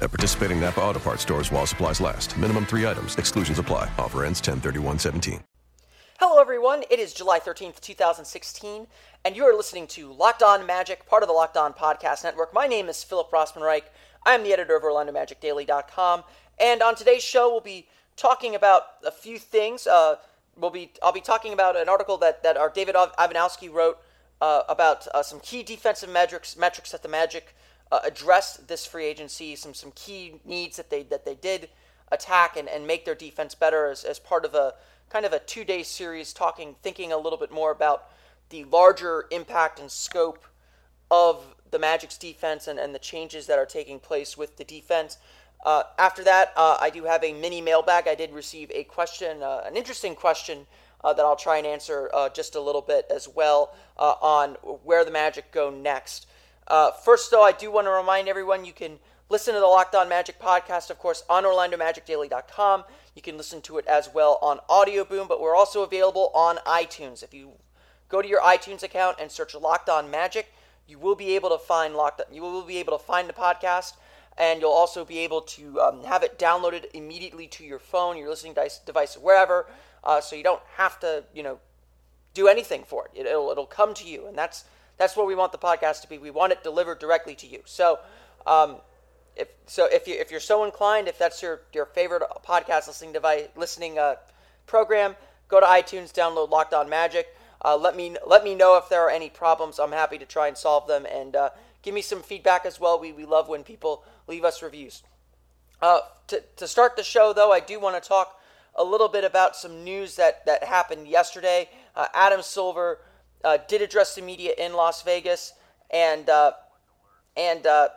At participating Napa Auto Parts stores while supplies last. Minimum three items. Exclusions apply. Offer ends 10 17 Hello, everyone. It is July 13th, 2016, and you are listening to Locked On Magic, part of the Locked On Podcast Network. My name is Philip Rossman-Reich. I am the editor of OrlandoMagicDaily.com, and on today's show, we'll be talking about a few things. Uh, we'll be I'll be talking about an article that, that our David Ivanowski wrote uh, about uh, some key defensive metrics metrics that the Magic uh, addressed this free agency, some some key needs that they that they did attack and, and make their defense better as, as part of a kind of a two day series talking thinking a little bit more about the larger impact and scope of the Magic's defense and, and the changes that are taking place with the defense. Uh, after that, uh, I do have a mini mailbag. I did receive a question, uh, an interesting question uh, that I'll try and answer uh, just a little bit as well uh, on where the Magic go next. Uh, first, though, I do want to remind everyone you can listen to the Locked On Magic podcast, of course, on OrlandoMagicDaily.com. You can listen to it as well on Audio Boom, but we're also available on iTunes. If you go to your iTunes account and search Locked On Magic, you will be able to find Locked. You will be able to find the podcast, and you'll also be able to um, have it downloaded immediately to your phone, your listening device, wherever. Uh, so you don't have to, you know, do anything for it. it. It'll it'll come to you, and that's that's what we want the podcast to be. We want it delivered directly to you. So, um, if so, if you if you're so inclined, if that's your your favorite podcast listening device listening uh, program, go to iTunes, download Locked On Magic. Uh, let me let me know if there are any problems. I'm happy to try and solve them, and uh, give me some feedback as well. We we love when people leave us reviews. Uh, to to start the show, though, I do want to talk a little bit about some news that that happened yesterday. Uh, Adam Silver uh, did address the media in Las Vegas, and uh, and uh,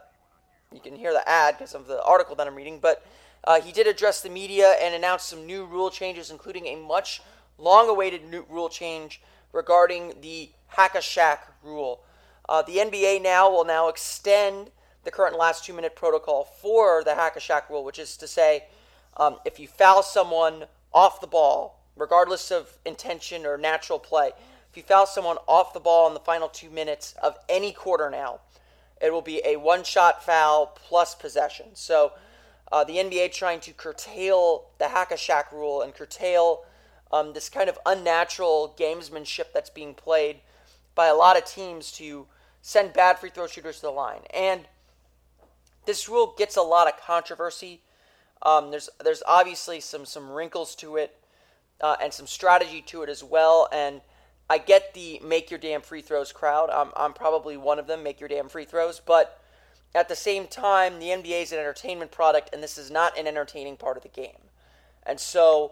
you can hear the ad because of the article that I'm reading. But uh, he did address the media and announce some new rule changes, including a much long-awaited new rule change regarding the rule. Uh, the NBA now will now extend the current last two-minute protocol for the Hack-a-Shaq rule, which is to say, um, if you foul someone off the ball, regardless of intention or natural play, if you foul someone off the ball in the final two minutes of any quarter now, it will be a one shot foul plus possession. So uh, the NBA trying to curtail the hack-a-Shaq rule and curtail um, this kind of unnatural gamesmanship that's being played by a lot of teams to send bad free throw shooters to the line. And this rule gets a lot of controversy. Um, there's there's obviously some some wrinkles to it uh, and some strategy to it as well. And I get the make your damn free throws crowd. I'm, I'm probably one of them, make your damn free throws. But at the same time, the NBA is an entertainment product, and this is not an entertaining part of the game. And so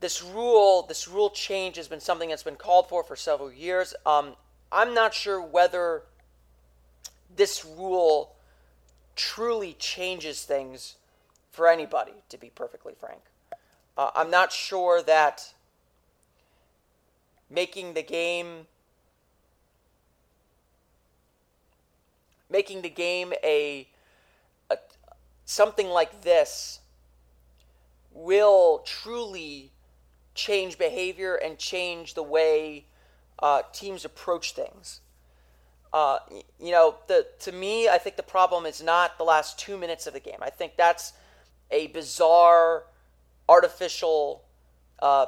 this rule, this rule change has been something that's been called for for several years. Um, I'm not sure whether this rule truly changes things for anybody, to be perfectly frank. Uh, I'm not sure that making the game making the game a, a something like this will truly change behavior and change the way uh, teams approach things. Uh, you know, the to me, I think the problem is not the last two minutes of the game. I think that's a bizarre, artificial uh,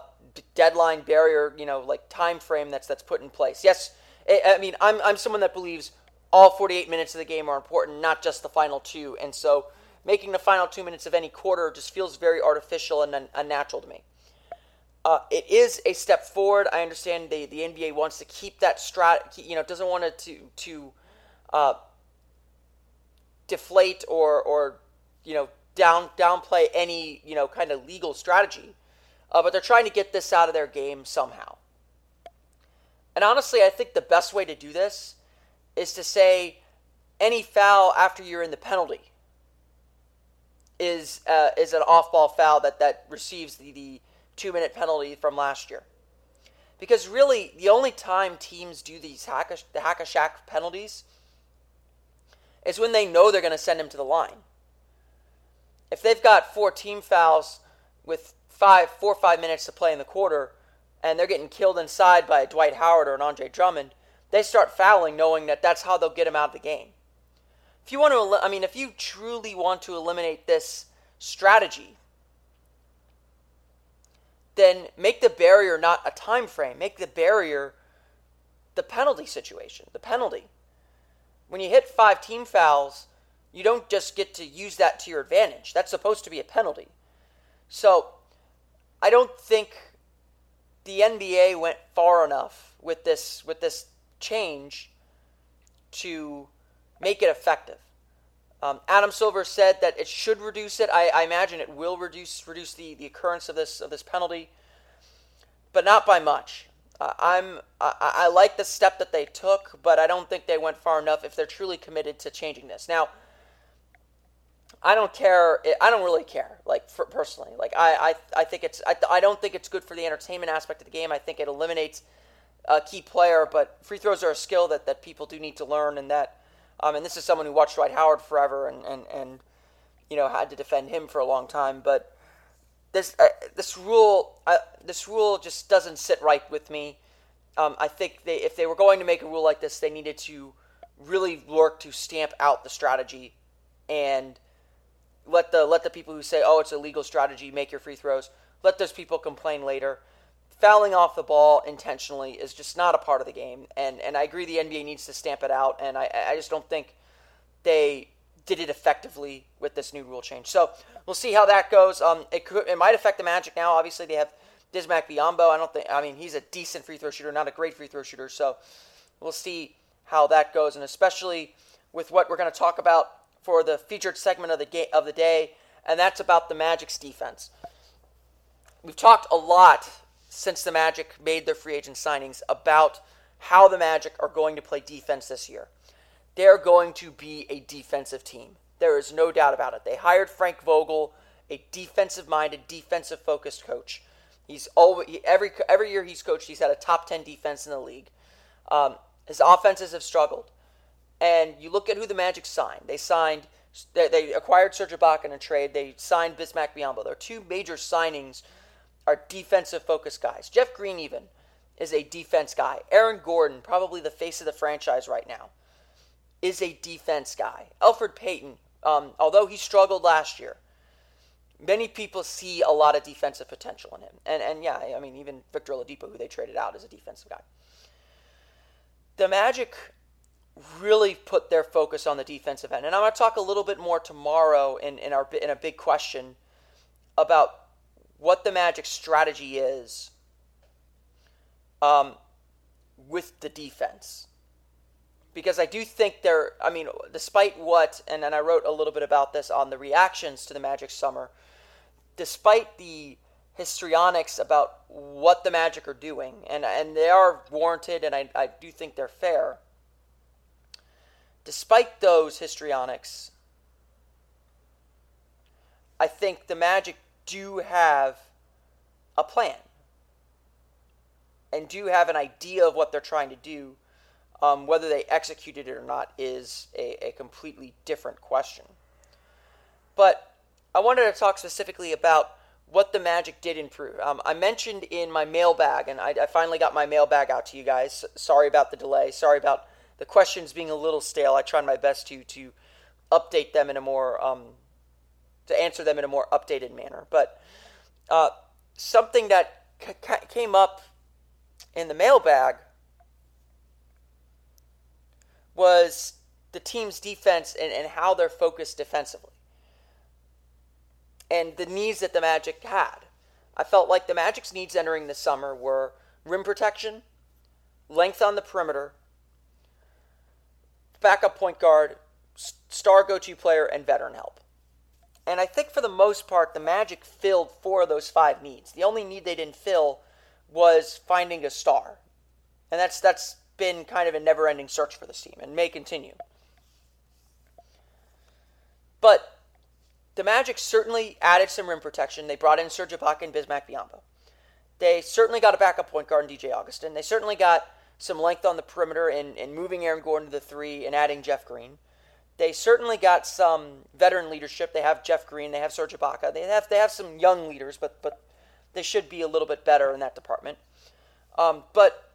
deadline barrier, you know, like time frame that's that's put in place. Yes, I mean, I'm I'm someone that believes all 48 minutes of the game are important, not just the final two, and so making the final two minutes of any quarter just feels very artificial and unnatural to me. Uh, it is a step forward. I understand the, the NBA wants to keep that strat, you know, doesn't want it to to uh, deflate or or you know down downplay any you know kind of legal strategy uh, but they're trying to get this out of their game somehow. And honestly, I think the best way to do this is to say any foul after you're in the penalty is uh, is an off-ball foul that that receives the, the two minute penalty from last year. Because really, the only time teams do these hack a, the hack a Shaq penalties is when they know they're going to send him to the line. If they've got four team fouls with five, four or five minutes to play in the quarter, and they're getting killed inside by Dwight Howard or an Andre Drummond, they start fouling knowing that that's how they'll get him out of the game. If you want to, I mean, if you truly want to eliminate this strategy, then make the barrier not a time frame. Make the barrier the penalty situation, the penalty. When you hit five team fouls, you don't just get to use that to your advantage. That's supposed to be a penalty. So, I don't think the NBA went far enough with this with this change to make it effective. Um, Adam Silver said that it should reduce it. I, I, imagine it will reduce reduce the, the occurrence of this of this penalty, but not by much. Uh, I'm I, I, like the step that they took, but I don't think they went far enough if they're truly committed to changing this. Now, I don't care. I don't really care. Like for, personally, like I, I I think it's I, I don't think it's good for the entertainment aspect of the game. I think it eliminates a key player, but free throws are a skill that, that people do need to learn, and that um, and this is someone who watched Dwight Howard forever and, and, and you know had to defend him for a long time. But this uh, this rule uh, this rule just doesn't sit right with me. Um, I think they if they were going to make a rule like this, they needed to really work to stamp out the strategy and let the let the people who say oh it's a legal strategy make your free throws let those people complain later fouling off the ball intentionally is just not a part of the game. And and I agree the NBA needs to stamp it out. And I I just don't think they did it effectively with this new rule change. So we'll see how that goes. Um, it could it might affect the Magic now. Obviously they have Bismack Biyombo. I don't think I mean he's a decent free throw shooter, not a great free throw shooter. So we'll see how that goes, and especially with what we're going to talk about for the featured segment of the of the day, and that's about the Magic's defense. We've talked a lot since the Magic made their free agent signings about how the Magic are going to play defense this year. They're going to be a defensive team. There is no doubt about it. They hired Frank Vogel, a defensive-minded, defensive-focused coach. He's always every every year he's coached. He's had a top ten defense in the league. Um, his offenses have struggled, and you look at who the Magic signed. They signed they, they acquired Serge Ibaka in a trade. They signed Bismack Biyombo. They're two major signings are defensive focused guys. Jeff Green, even, is a defense guy. Aaron Gordon, probably the face of the franchise right now, is a defense guy. Elfrid Payton, um, although he struggled last year, many people see a lot of defensive potential in him. And, and yeah, I mean, even Victor Oladipo, who they traded out, is a defensive guy. The Magic really put their focus on the defensive end. And I'm going to talk a little bit more tomorrow in, in, our, in a big question about what the Magic strategy is um, with the defense. Because I do think they're, I mean, despite what, and then I wrote a little bit about this on the reactions to the Magic Summer, despite the histrionics about what the Magic are doing, and, and they are warranted, and I, I do think they're fair. Despite those histrionics, I think the Magic do have a plan and do have an idea of what they're trying to do. Um, whether they executed it or not is a, a completely different question. But I wanted to talk specifically about what the Magic did improve. Um, I mentioned in my mailbag, and I, I, finally got my mailbag out to you guys. Sorry about the delay. Sorry about the questions being a little stale. I tried my best to to update them in a more um, to answer them in a more updated manner. But uh, something that c- came up in the mailbag was the team's defense and, and how they're focused defensively and the needs that the Magic had. I felt like the Magic's needs entering the summer were rim protection, length on the perimeter, backup point guard, star go to player, and veteran help. And I think for the most part, the Magic filled four of those five needs. The only need they didn't fill was finding a star. And that's that's been kind of a never-ending search for this team and may continue. But the Magic certainly added some rim protection. They brought in Serge Ibaka and Bismack Biyombo. They certainly got a backup point guard in DJ Augustin. They certainly got some length on the perimeter and, in moving Aaron Gordon to the three and adding Jeff Green. They certainly got some veteran leadership. They have Jeff Green. They have Serge Ibaka. They have they have some young leaders, but but they should be a little bit better in that department. Um, but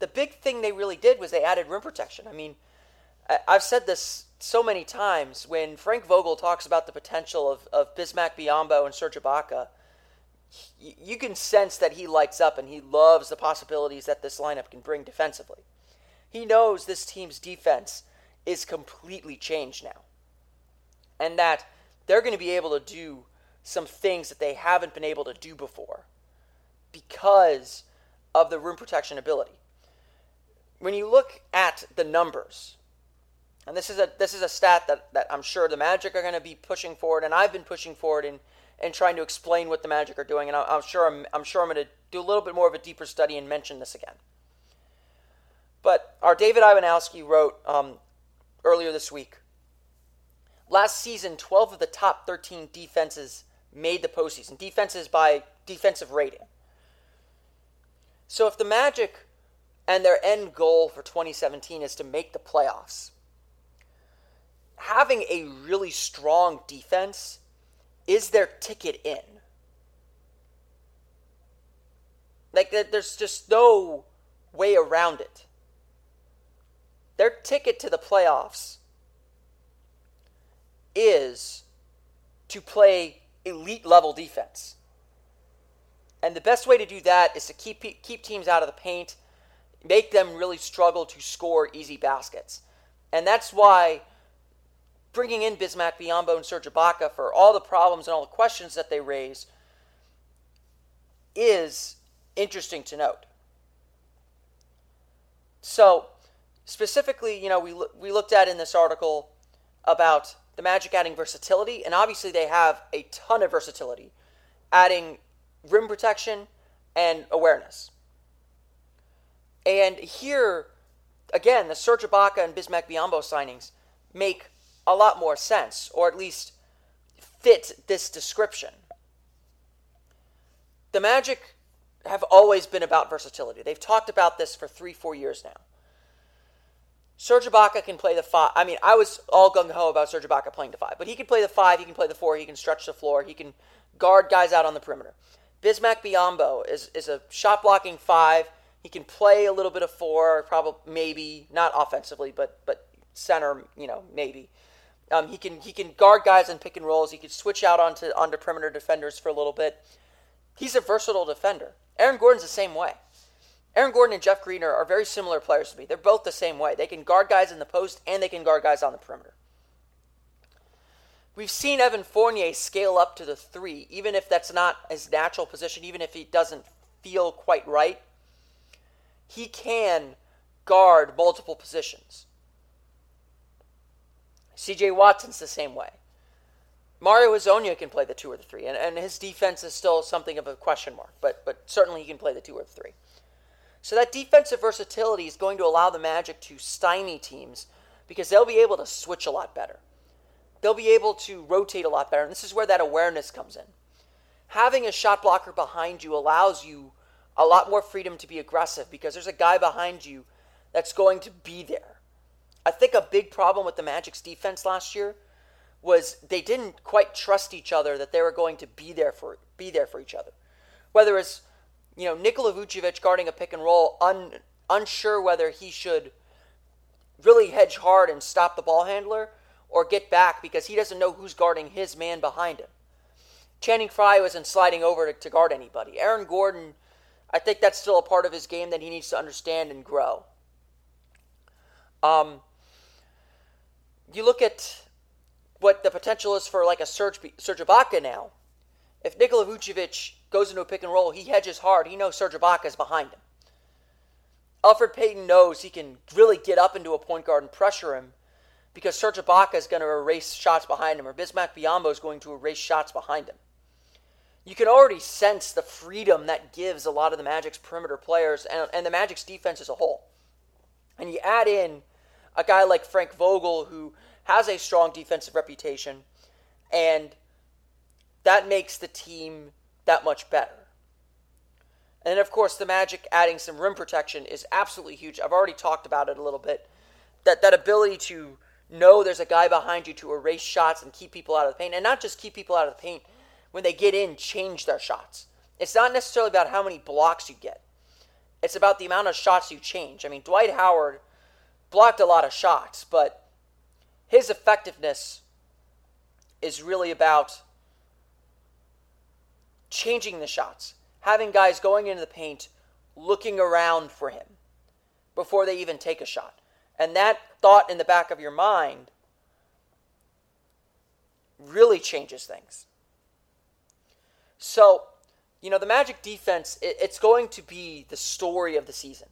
the big thing they really did was they added rim protection. I mean, I've said this so many times when Frank Vogel talks about the potential of, of Bismack Biyombo and Serge Ibaka, you can sense that he lights up and he loves the possibilities that this lineup can bring defensively. He knows this team's defense is completely changed now. And that they're going to be able to do some things that they haven't been able to do before because of the rim protection ability. When you look at the numbers, and this is a this is a stat that, that I'm sure the Magic are going to be pushing forward, and I've been pushing forward in, in trying to explain what the Magic are doing, and I'm, I'm sure I'm, I'm sure I'm going to do a little bit more of a deeper study and mention this again. But our David Ivanowski wrote um, earlier this week. Last season, 12 of the top 13 defenses made the postseason. Defenses by defensive rating. So if the Magic and their end goal for 2017 is to make the playoffs, having a really strong defense is their ticket in. Like, there's just no way around it. Their ticket to the playoffs is to play elite level defense. And the best way to do that is to keep keep teams out of the paint, make them really struggle to score easy baskets. And that's why bringing in Bismack Biyombo and Serge Ibaka for all the problems and all the questions that they raise is interesting to note. So, specifically, you know, we, we looked at in this article about the Magic adding versatility, and obviously they have a ton of versatility, adding rim protection and awareness. And here, again, the Serge Ibaka and Bismack Biyombo signings make a lot more sense, or at least fit this description. The Magic have always been about versatility. They've talked about this for three, four years now. Serge Ibaka can play the five. I mean, I was all gung ho about Serge Ibaka playing the five, but he can play the five, he can play the four, he can stretch the floor, he can guard guys out on the perimeter. Bismack Biyombo is, is a shot blocking five. He can play a little bit of four, probably maybe not offensively, but but center, you know, maybe. Um, he can he can guard guys in pick and rolls. He can switch out onto onto perimeter defenders for a little bit. He's a versatile defender. Aaron Gordon's the same way. Aaron Gordon and Jeff Green are, are very similar players to me. They're both the same way. They can guard guys in the post and they can guard guys on the perimeter. We've seen Evan Fournier scale up to the three, even if that's not his natural position, even if he doesn't feel quite right. He can guard multiple positions. CJ Watson's the same way. Mario Hezonja can play the two or the three, and, and his defense is still something of a question mark, but, but certainly he can play the two or the three. So that defensive versatility is going to allow the Magic to stymie teams because they'll be able to switch a lot better. They'll be able to rotate a lot better, and this is where that awareness comes in. Having a shot blocker behind you allows you a lot more freedom to be aggressive because there's a guy behind you that's going to be there. I think a big problem with the Magic's defense last year was they didn't quite trust each other that they were going to be there for be there for each other. Whether it's you know Nikola Vucevic guarding a pick and roll, un, unsure whether he should really hedge hard and stop the ball handler or get back because he doesn't know who's guarding his man behind him. Channing Frye wasn't sliding over to, to guard anybody. Aaron Gordon, I think that's still a part of his game that he needs to understand and grow. Um, you look at what the potential is for like a Serge, Serge Ibaka now. If Nikola Vucevic goes into a pick and roll, he hedges hard. He knows Serge Ibaka is behind him. Elfrid Payton knows he can really get up into a point guard and pressure him because Serge Ibaka is going to erase shots behind him or Bismack Biyombo is going to erase shots behind him. You can already sense the freedom that gives a lot of the Magic's perimeter players and, and the Magic's defense as a whole. And you add in a guy like Frank Vogel who has a strong defensive reputation, and that makes the team that much better. And of course, the Magic adding some rim protection is absolutely huge. I've already talked about it a little bit. That that ability to know there's a guy behind you to erase shots and keep people out of the paint, and not just keep people out of the paint. When they get in, change their shots. It's not necessarily about how many blocks you get. It's about the amount of shots you change. I mean, Dwight Howard blocked a lot of shots, but his effectiveness is really about changing the shots, having guys going into the paint, looking around for him before they even take a shot. And that thought in the back of your mind really changes things. So, you know, the Magic defense, it, it's going to be the story of the season.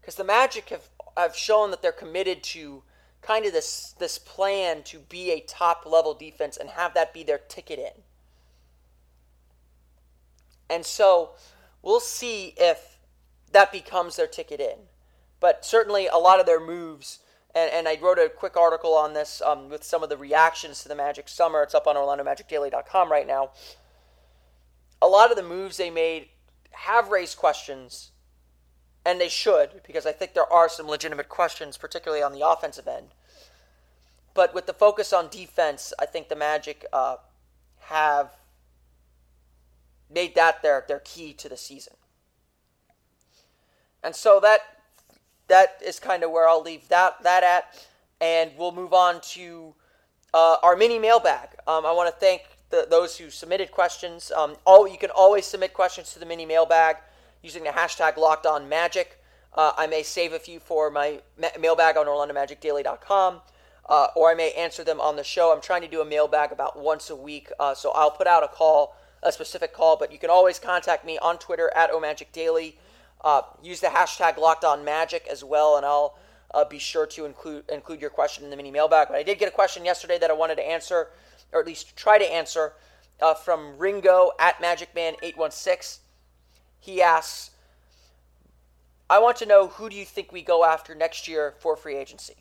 Because the Magic have, have shown that they're committed to kind of this, this plan to be a top level defense and have that be their ticket in. And so we'll see if that becomes their ticket in. But certainly a lot of their moves, and, and I wrote a quick article on this um, with some of the reactions to the Magic Summer. It's up on OrlandoMagicDaily.com right now. A lot of the moves they made have raised questions, and they should, because I think there are some legitimate questions, particularly on the offensive end. But with the focus on defense, I think the Magic uh, have made that their, their key to the season. And so that that is kind of where I'll leave that that at, and we'll move on to uh, our mini mailbag. Um, I want to thank the, those who submitted questions. Um, all you can always submit questions to the mini mailbag using the hashtag Locked On Magic. Uh, I may save a few for my ma- mailbag on OrlandoMagicDaily.com, uh, or I may answer them on the show. I'm trying to do a mailbag about once a week, uh, so I'll put out a call, a specific call. But you can always contact me on Twitter at OMagicDaily. Uh, use the hashtag Locked On Magic as well, and I'll uh, be sure to include include your question in the mini mailbag. But I did get a question yesterday that I wanted to answer, or at least try to answer, uh, from Ringo at MagicMan816. He asks, "I want to know who do you think we go after next year for free agency?"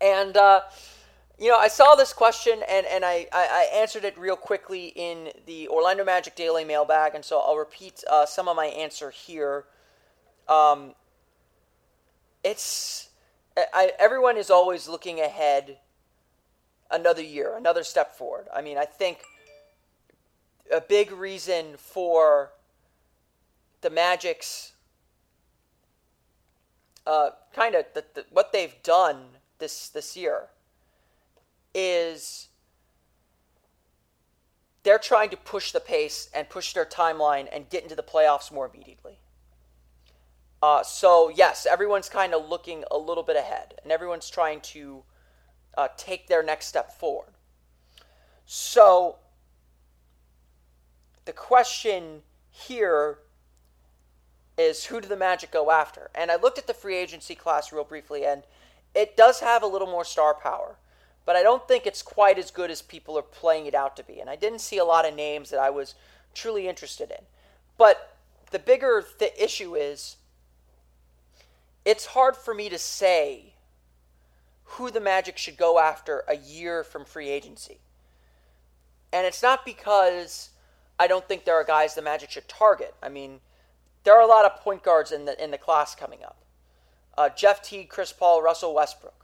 And uh, you know, I saw this question and, and I, I, answered it real quickly in the Orlando Magic Daily mailbag, and so I'll repeat uh, some of my answer here. Um, it's I, everyone is always looking ahead another year, another step forward. I mean, I think a big reason for the Magic's uh, kind of the, the, what they've done this this year is they're trying to push the pace and push their timeline and get into the playoffs more immediately. Uh, so, yes, everyone's kind of looking a little bit ahead and everyone's trying to uh, take their next step forward. So, the question here is who do the Magic go after? And I looked at the free agency class real briefly, and it does have a little more star power but I don't think it's quite as good as people are playing it out to be. And I didn't see a lot of names that I was truly interested in. But the bigger th- issue is it's hard for me to say who the Magic should go after a year from free agency. And it's not because I don't think there are guys the Magic should target. I mean, there are a lot of point guards in the in the class coming up. Uh, Jeff Teague, Chris Paul, Russell Westbrook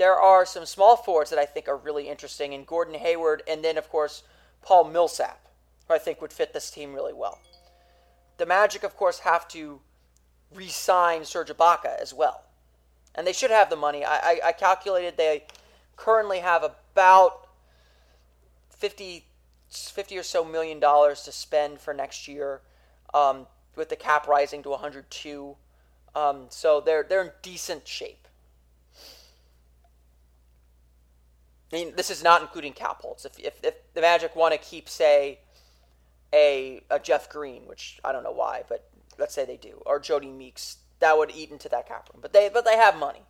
there are some small forwards that I think are really interesting, and Gordon Hayward, and then, of course, Paul Millsap, who I think would fit this team really well. The Magic, of course, have to re sign Serge Ibaka as well. And they should have the money. I, I, I calculated they currently have about 50, 50 or so million dollars to spend for next year, um, with the cap rising to 102. Um, so they're, they're in decent shape. I mean, this is not including cap holds. If, if, if the Magic want to keep, say, a, a Jeff Green, which I don't know why, but let's say they do, or Jody Meeks, that would eat into that cap room. But they, but they have money.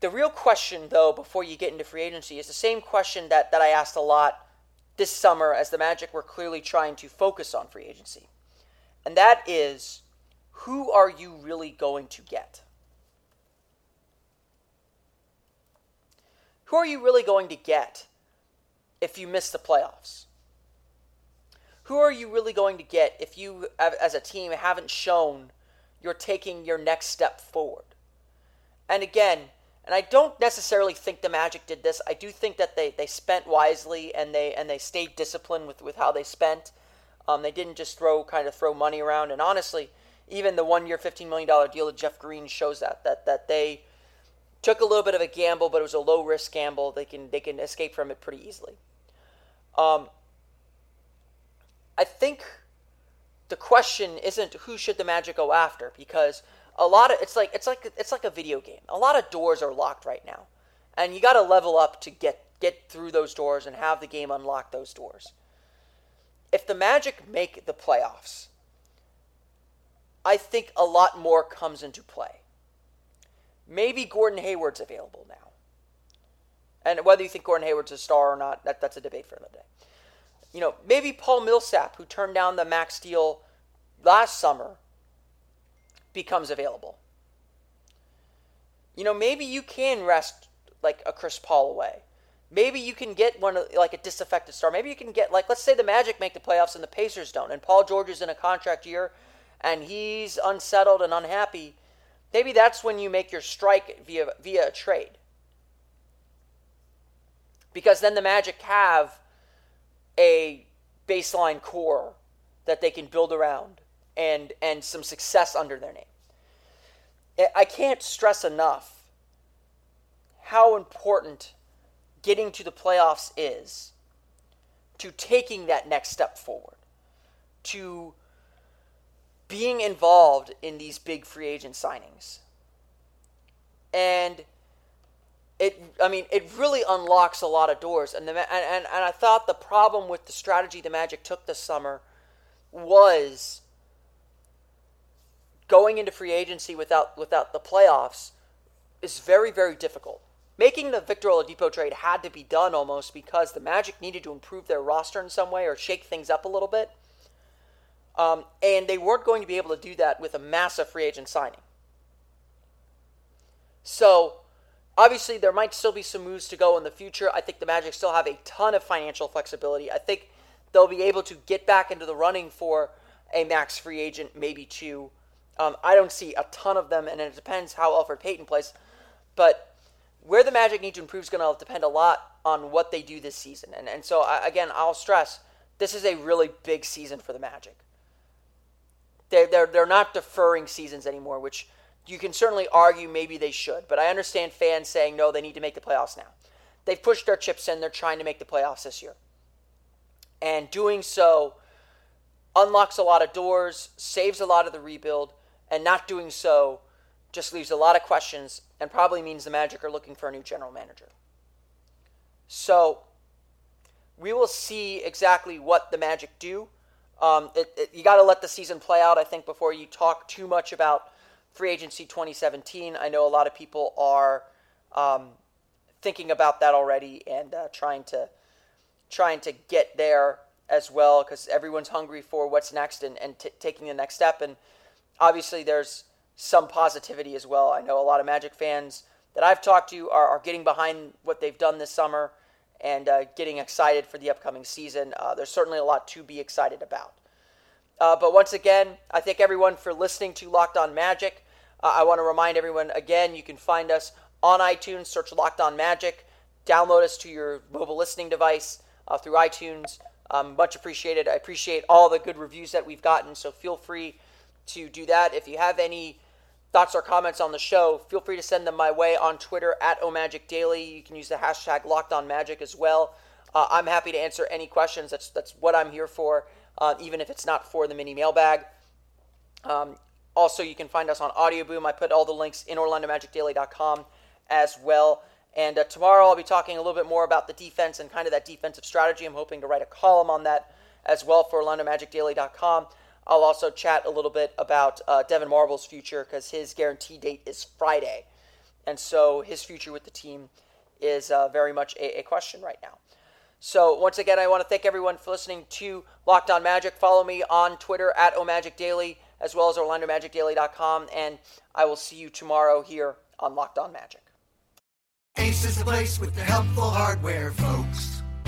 The real question, though, before you get into free agency, is the same question that, that I asked a lot this summer as the Magic were clearly trying to focus on free agency. And that is who are you really going to get? who are you really going to get if you miss the playoffs? who are you really going to get if you, as a team, haven't shown you're taking your next step forward? And again, and I don't necessarily think the Magic did this. I do think that they, they spent wisely and they and they stayed disciplined with, with how they spent. Um, they didn't just throw kind of throw money around. And honestly, even the one year, fifteen million dollar deal with Jeff Green shows that that that they took a little bit of a gamble, but it was a low risk gamble. They can they can escape from it pretty easily. Um, I think the question isn't who should the Magic go after because a lot of it's like it's like it's like a video game. A lot of doors are locked right now, and you got to level up to get get through those doors and have the game unlock those doors. If the Magic make the playoffs, I think a lot more comes into play. Maybe Gordon Hayward's available now. And whether you think Gordon Hayward's a star or not, that, that's a debate for another day. You know, maybe Paul Millsap, who turned down the max deal last summer, becomes available. You know, maybe you can rest like a Chris Paul away. Maybe you can get one of, like a disaffected star. Maybe you can get like let's say the Magic make the playoffs and the Pacers don't, and Paul George is in a contract year, and he's unsettled and unhappy. Maybe that's when you make your strike via via a trade. Because then the Magic have a baseline core that they can build around and and some success under their name. I can't stress enough how important getting to the playoffs is to taking that next step forward, to being involved in these big free agent signings. And it I mean it really unlocks a lot of doors and the and, and, and I thought the problem with the strategy the Magic took this summer was going into free agency without without the playoffs is very very difficult. Making the Victor Oladipo trade had to be done almost because the Magic needed to improve their roster in some way or shake things up a little bit, um, and they weren't going to be able to do that with a massive free agent signing. So obviously there might still be some moves to go in the future. I think the Magic still have a ton of financial flexibility. I think they'll be able to get back into the running for a max free agent, maybe two. Um, I don't see a ton of them, and it depends how Elfrid Payton plays. But where the Magic need to improve is going to depend a lot on what they do this season. And, and so, I, again, I'll stress this is a really big season for the Magic. They're, they're, they're not deferring seasons anymore, which you can certainly argue maybe they should. But I understand fans saying, no, they need to make the playoffs now. They've pushed their chips in, they're trying to make the playoffs this year. And doing so unlocks a lot of doors, saves a lot of the rebuild, and not doing so just leaves a lot of questions and probably means the Magic are looking for a new general manager. So we will see exactly what the Magic do. Um, it, it, you got to let the season play out, I think, before you talk too much about free agency 2017. I know a lot of people are um, thinking about that already and uh, trying to trying to get there as well because everyone's hungry for what's next and, and t- taking the next step. And obviously there's some positivity as well. I know a lot of Magic fans that I've talked to are, are getting behind what they've done this summer and uh, getting excited for the upcoming season. Uh, there's certainly a lot to be excited about. Uh, but once again, I thank everyone for listening to Locked On Magic. Uh, I want to remind everyone again, you can find us on iTunes, search Locked On Magic, download us to your mobile listening device uh, through iTunes. Um, much appreciated. I appreciate all the good reviews that we've gotten, so feel free to do that. If you have any thoughts or comments on the show, feel free to send them my way on Twitter at OMagicDaily. You can use the hashtag LockedOnMagic as well. Uh, I'm happy to answer any questions. That's that's what I'm here for, uh, even if it's not for the mini mailbag. Um, also, you can find us on Audio Boom. I put all the links in OrlandoMagicDaily.com as well. And uh, tomorrow I'll be talking a little bit more about the defense and kind of that defensive strategy. I'm hoping to write a column on that as well for OrlandoMagicDaily.com. I'll also chat a little bit about uh, Devyn Marble's future because his guarantee date is Friday. And so his future with the team is uh, very much a, a, question right now. So once again, I want to thank everyone for listening to Locked On Magic. Follow me on Twitter at OMagicDaily as well as OrlandoMagicDaily.com. And I will see you tomorrow here on Locked On Magic. Ace is the place with the helpful hardware, folks.